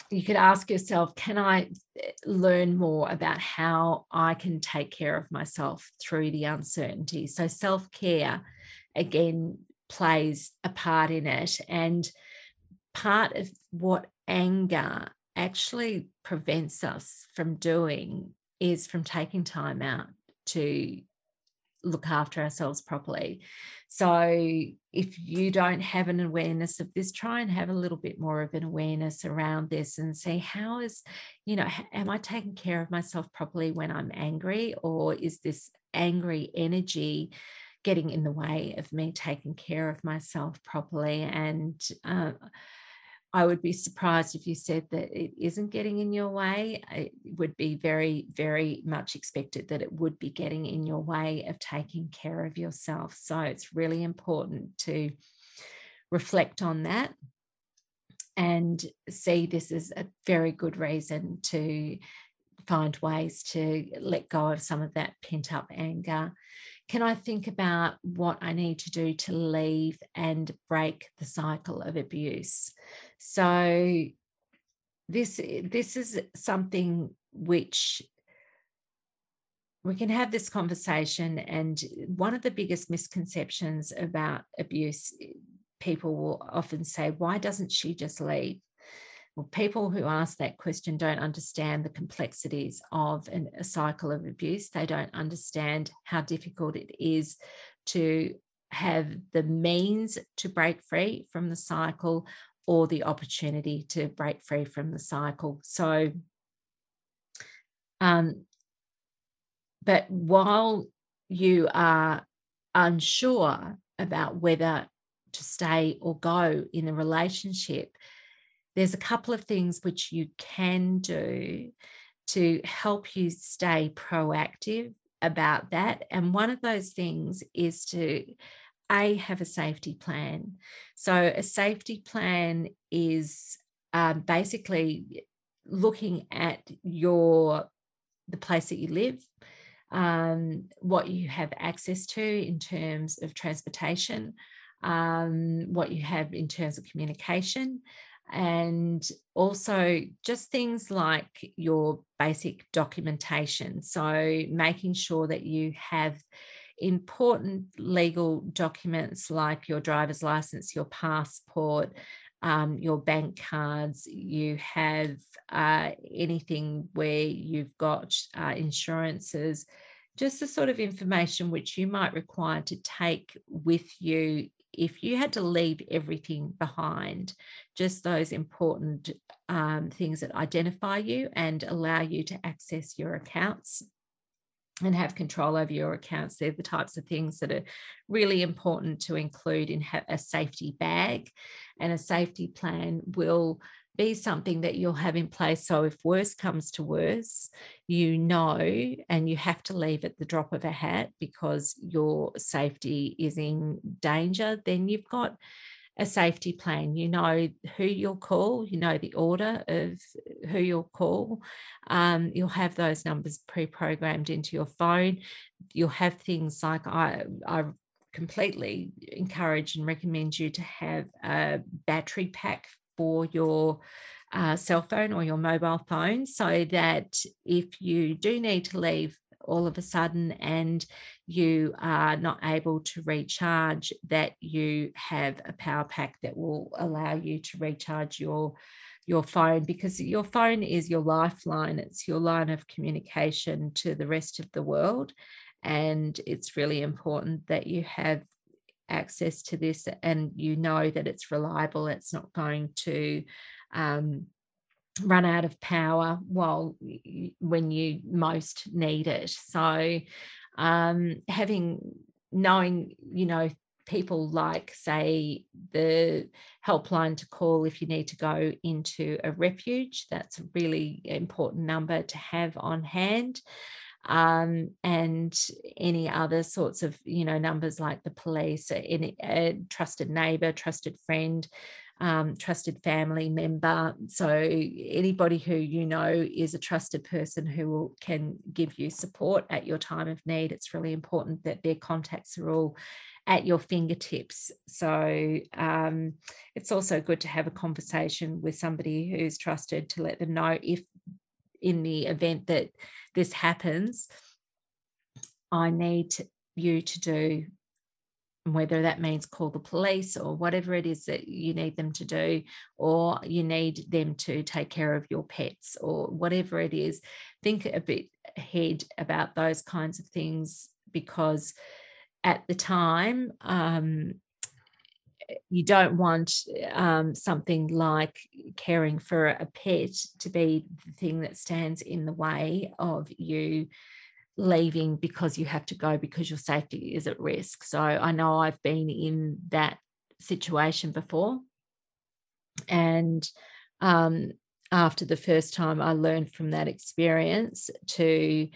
Speaker 1: you could ask yourself can i eh, learn more about how i can take care of myself through the uncertainty so self-care again plays a part in it. And part of what anger actually prevents us from doing is from taking time out to look after ourselves properly. So if you don't have an awareness of this, try and have a little bit more of an awareness around this and see how is, you know, am I taking care of myself properly when I'm angry or is this angry energy getting in the way of me taking care of myself properly. And uh, I would be surprised if you said that it isn't getting in your way. It would be very, very much expected that it would be getting in your way of taking care of yourself. So it's really important to reflect on that and see this as a very good reason to find ways to let go of some of that pent up anger can I think about what I need to do to leave and break the cycle of abuse? So this eh, this is something which we can have this conversation and one of the biggest misconceptions about abuse eh, people will often say why doesn't she just leave well, people who ask that question don't understand the complexities of an, a cycle of abuse. They don't understand how difficult it is to have the means to break free from the cycle or the opportunity to break free from the cycle. So, um, but while you are unsure about whether to stay or go in a relationship, there's a couple of things which you can do to help you stay proactive about that. And one of those things is to a have a safety plan. So a safety plan is um, basically looking at your the place that you live, um, what you have access to in terms of transportation, um, what you have in terms of communication, and also just things like your basic documentation. So, making sure that you have important legal documents like your driver's license, your passport, um, your bank cards, you have uh, anything where you've got uh, insurances, just the sort of information which you might require to take with you if you had to leave everything behind, just those important um, things that identify you and allow you to access your accounts and have control over your accounts. They're the types of things that are really important to include in a safety bag. And a safety plan will be something that you'll have in place. So if worse comes to worse, you know, and you have to leave at the drop of a hat because your safety is in danger, then you've got a safety plan. You know who you'll call, you know the order of who you'll call. Um, you'll have those numbers pre programmed into your phone. You'll have things like I, I completely encourage and recommend you to have a battery pack for your uh, cell phone or your mobile phone so that if you do need to leave all of a sudden and you are not able to recharge that you have a power pack that will allow you to recharge your your phone because your phone is your lifeline. It's your line of communication to the rest of the world. And it's really important that you have access to this and you know that it's reliable, it's not going to um, run out of power while when you most need it. So um, having knowing, you know, people like say the helpline to call if you need to go into a refuge that's a really important number to have on hand um, and any other sorts of you know numbers like the police, any a trusted neighbor, trusted friend, um, trusted family member. So anybody who you know is a trusted person who will, can give you support at your time of need. It's really important that their contacts are all at your fingertips. So um, it's also good to have a conversation with somebody who's trusted to let them know if in the event that this happens, I need you to do whether that means call the police or whatever it is that you need them to do, or you need them to take care of your pets or whatever it is, think a bit ahead about those kinds of things because at the time, um, you don't want um, something like caring for a pet to be the thing that stands in the way of you leaving because you have to go because your safety is at risk. So I know I've been in that situation before. And um, after the first time, I learned from that experience to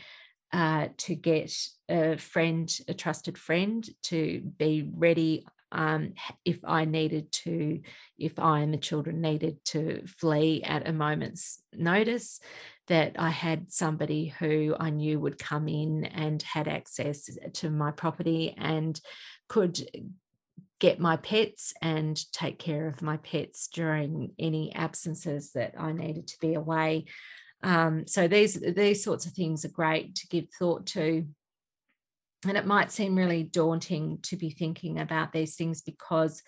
Speaker 1: uh, to get a friend, a trusted friend, to be ready um, if I needed to, if I and the children needed to flee at a moment's notice, that I had somebody who I knew would come in and had access to my property and could get my pets and take care of my pets during any absences that I needed to be away. Um, so these these sorts of things are great to give thought to and it might seem really daunting to be thinking about these things because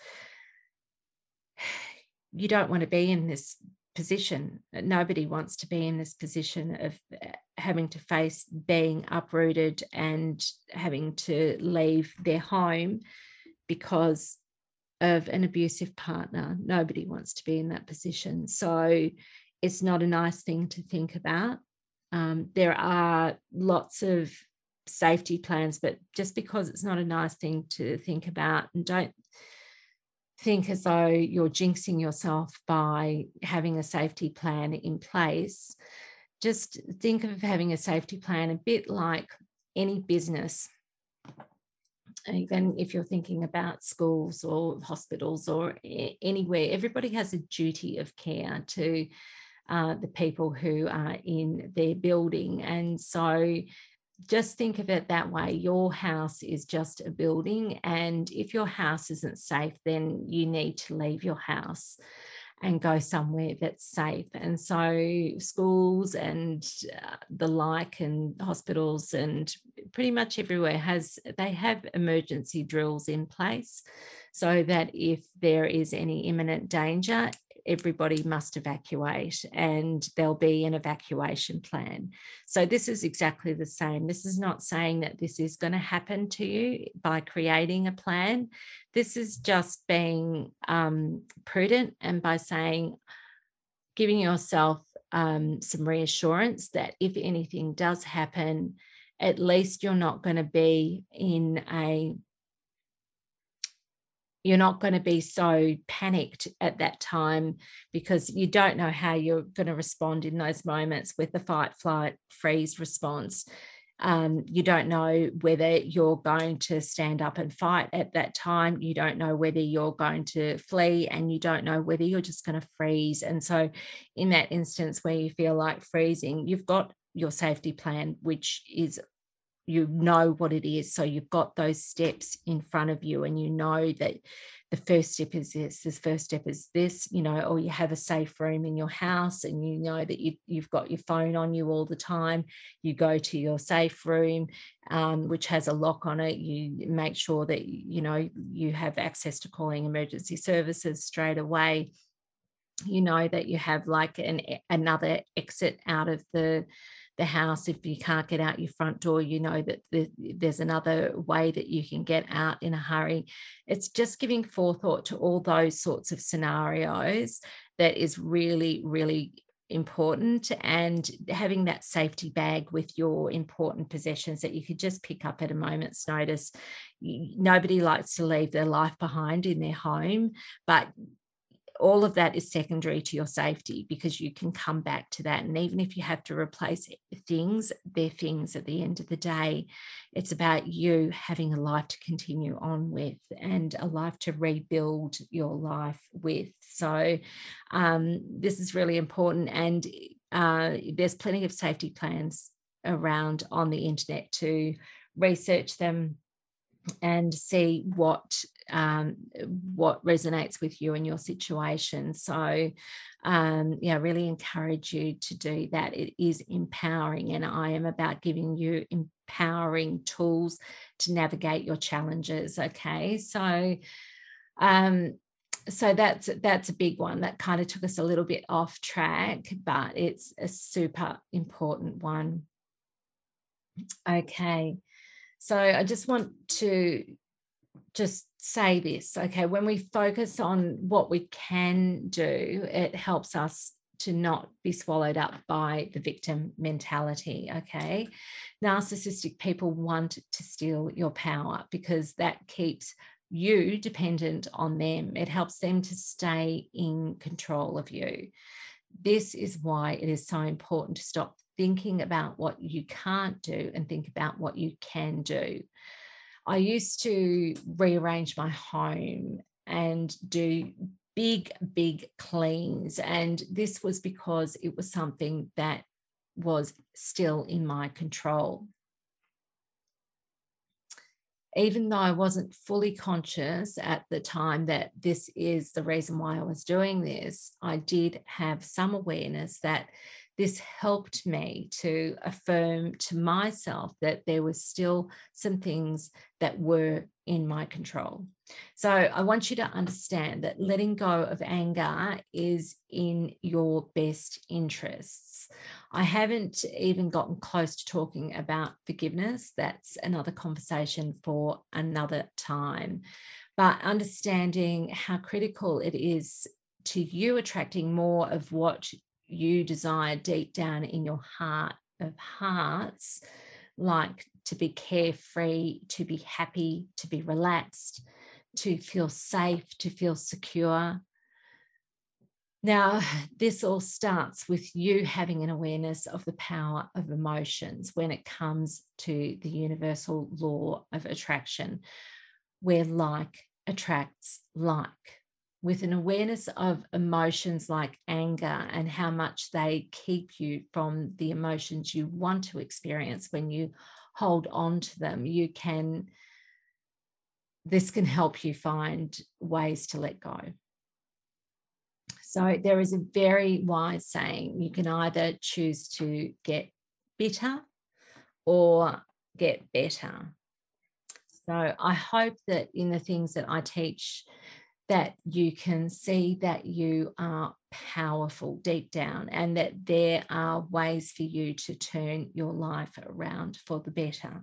Speaker 1: you don't want to be in this position. Nobody wants to be in this position of eh, having to face being uprooted and having to leave their home because of an abusive partner. Nobody wants to be in that position. So it's not a nice thing to think about. Um, there are lots of safety plans, but just because it's not a nice thing to think about, and don't think as though you're jinxing yourself by having a safety plan in place. Just think of having a safety plan a bit like any business, even if you're thinking about schools or hospitals or anywhere, everybody has a duty of care to uh, the people who are in their building. And so just think of it that way. Your house is just a building. And if your house isn't safe, then you need to leave your house and go somewhere that's safe. And so, schools and uh, the like, and hospitals, and pretty much everywhere has they have emergency drills in place, so that if there is any imminent danger, everybody must evacuate and there'll be an evacuation plan. So, this is exactly the same. This is not saying that this is going to happen to you by creating a plan. This is just being um, prudent and by saying, giving yourself um, some reassurance that if anything does happen, at least you're not going to be in a you're not going to be so panicked at that time because you don't know how you're going to respond in those moments with the fight, flight, freeze response. Um, you don't know whether you're going to stand up and fight at that time. You don't know whether you're going to flee, and you don't know whether you're just going to freeze. And so, in that instance where you feel like freezing, you've got your safety plan, which is you know what it is. So you've got those steps in front of you, and you know that the first step is this, the first step is this, you know, or you have a safe room in your house and you know that you, you've got your phone on you all the time. You go to your safe room, um, which has a lock on it. You make sure that, you know, you have access to calling emergency services straight away. You know that you have like an another exit out of the the house if you can't get out your front door you know that there's another way that you can get out in a hurry. It's just giving forethought to all those sorts of scenarios that is really really important and having that safety bag with your important possessions that you could just pick up at a moment's notice. Nobody likes to leave their life behind in their home but all of that is secondary to your safety because you can come back to that. And even if you have to replace things, they're things at the end of the day. It's about you having a life to continue on with and a life to rebuild your life with. So, um, this is really important. And uh, there's plenty of safety plans around on the internet to research them and see what um, what resonates with you and your situation. So, um, yeah, really encourage you to do that. It is empowering, and I am about giving you empowering tools to navigate your challenges. Okay, so. Um, so that's that's a big one that kind of took us a little bit off track but it's a super important one okay so I just want to just say this okay when we focus on what we can do it helps us to not be swallowed up by the victim mentality okay? Narcissistic people want to steal your power because that keeps you dependent on them. It helps them to stay in control of you. This is why it is so important to stop thinking about what you can't do and think about what you can do. I used to rearrange my home and do big, big cleans. And this was because it was something that was still in my control. Even though I wasn't fully conscious at the time that this is the reason why I was doing this, I did have some awareness that this helped me to affirm to myself that there was still some things that were in my control. So I want you to understand that letting go of anger is in your best interests. I haven't even gotten close to talking about forgiveness. That's another conversation for another time. But understanding how critical it is to you attracting more of what you desire deep down in your heart of hearts, like to be carefree, to be happy, to be relaxed, to feel safe, to feel secure. Now, (sighs) this all starts with you having an awareness of the power of emotions when it comes to the universal law of attraction, where like attracts like. With an awareness of emotions like anger and how much they keep you from the emotions you want to experience when you hold on to them, you can, this can help you find ways to let go. So there is a very wise saying you can either choose to get bitter or get better. So I hope that in the things that I teach, that you can see that you are powerful deep down and that there are ways for you to turn your life around for the better.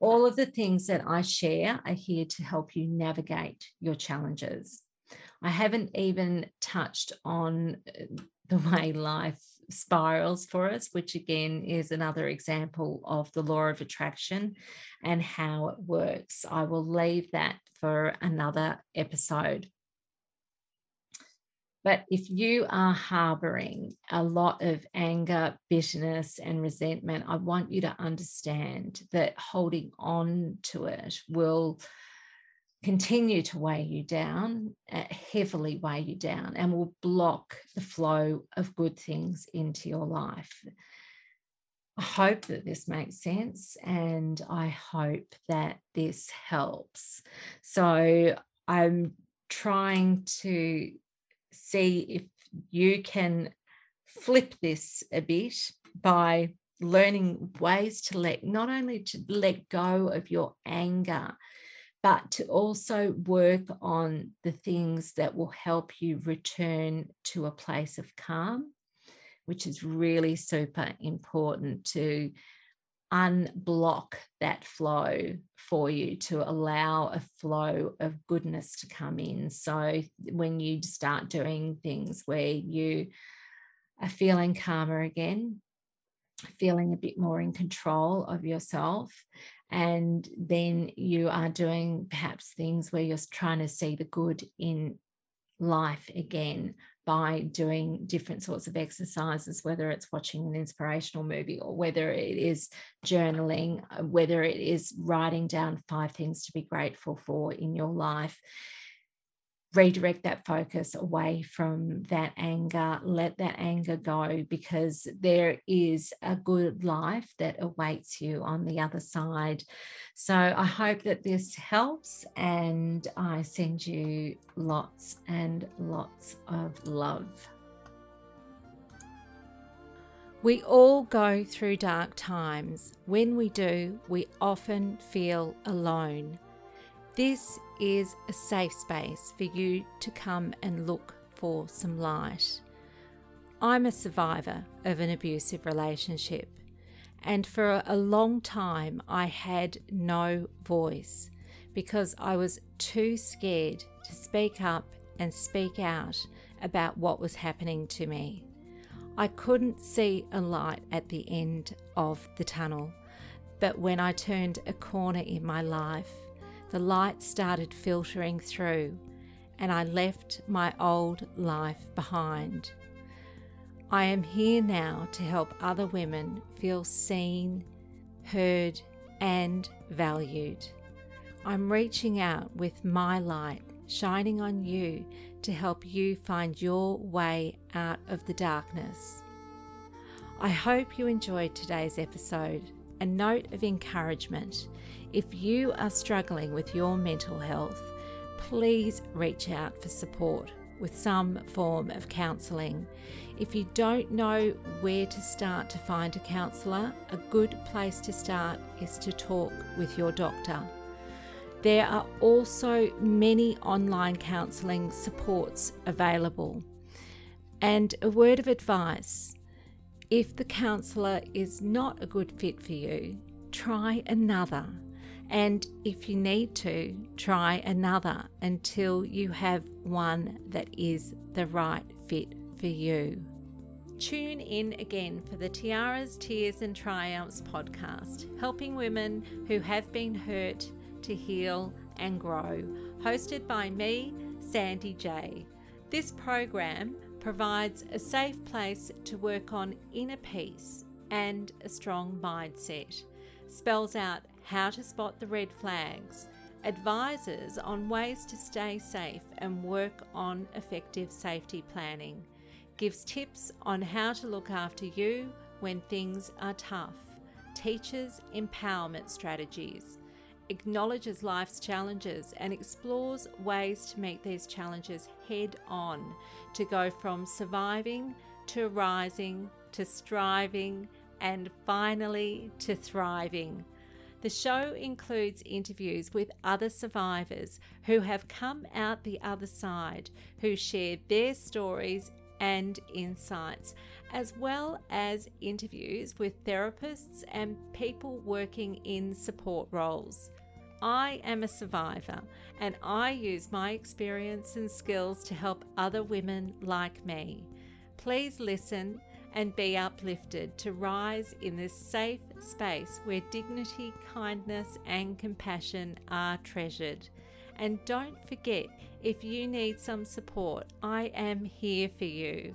Speaker 1: All of the things that I share are here to help you navigate your challenges. I haven't even touched on uh, the way life spirals for us, which again is another example of the law of attraction and how it works. I will leave that for another episode. But if you are harboring a lot of anger, bitterness, and resentment, I want you to understand that holding on to it will continue to weigh you down, uh, heavily weigh you down, and will block the flow of good things into your life. I hope that this makes sense and I hope that this helps. So I'm trying to see if you can flip this a bit by learning ways to let not only to let go of your anger but to also work on the things that will help you return to a place of calm, which is really super important to unblock that flow for you to allow a flow of goodness to come in. So when you start doing things where you are feeling calmer again, feeling a bit more in control of yourself and then you are doing perhaps things where you're trying to see the good in life again by doing different sorts of exercises, whether it's watching an inspirational movie or whether it is journaling, uh, whether it is writing down five things to be grateful for in your life redirect that focus away from that anger, let that anger go because there is a good life that awaits you on the other side. So I hope that this helps and I send you lots and lots of love. We all go through dark times. When we do, we often feel alone. This is a safe space for you to come and look for some light. I'm a survivor of an abusive relationship, and for a long time I had no voice because I was too scared to speak up and speak out about what was happening to me. I couldn't see a light at the end of the tunnel, but when I turned a corner in my life, the light started filtering through, and I left my old life behind. I am here now to help other women feel seen, heard, and valued. I'm reaching out with my light shining on you to help you find your way out of the darkness. I hope you enjoyed today's episode. A note of encouragement if you are struggling with your mental health, please reach out for support with some form of counselling. If you don't know where to start to find a counsellor, a good place to start is to talk with your doctor. There are also many online counselling supports available. And a word of advice if the counsellor is not a good fit for you, try another. And if you need to, try another until you have one that is the right fit for you. Tune in again for the Tiaras, Tears and Triumphs podcast, helping women who have been hurt to heal and grow, hosted by me, Sandy J. This program provides a safe place to work on inner peace and a strong mindset, spells out how to spot the red flags, advises on ways to stay safe and work on effective safety planning, gives tips on how to look after you when things are tough, teaches empowerment strategies, acknowledges life's challenges and explores ways to meet these challenges head on to go from surviving to rising to striving and finally to thriving. The show includes interviews with other survivors who have come out the other side, who share their stories and insights, as well as interviews with therapists and people working in support roles. I am a survivor and I use my experience and skills to help other women like me. Please listen and be uplifted to rise in this safe space where dignity, kindness, and compassion are treasured. And don't forget, if you need some support, I am here for you.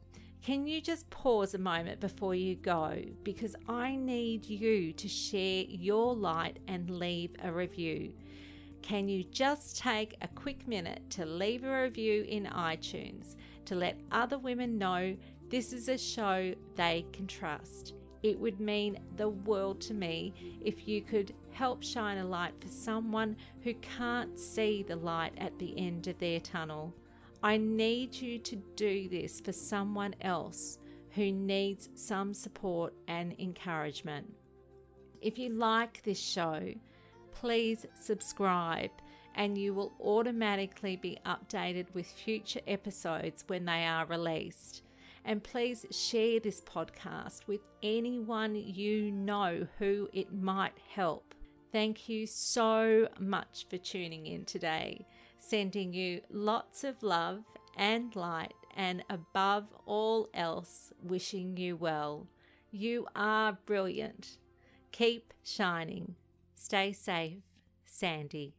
Speaker 1: can you just pause a moment before you go? Because I need you to share your light and leave a review. Can you just take a quick minute to leave a review in iTunes to let other women know this is a show they can trust? It would mean the world to me if you could help shine a light for someone who can't see the light at the end of their tunnel. I need you to do this for someone else who needs some support and encouragement. If you like this show, please subscribe and you will automatically be updated with future episodes when they are released. And please share this podcast with anyone you know who it might help. Thank you so much for tuning in today. Sending you lots of love and light, and above all else, wishing you well. You are brilliant. Keep shining. Stay safe, Sandy.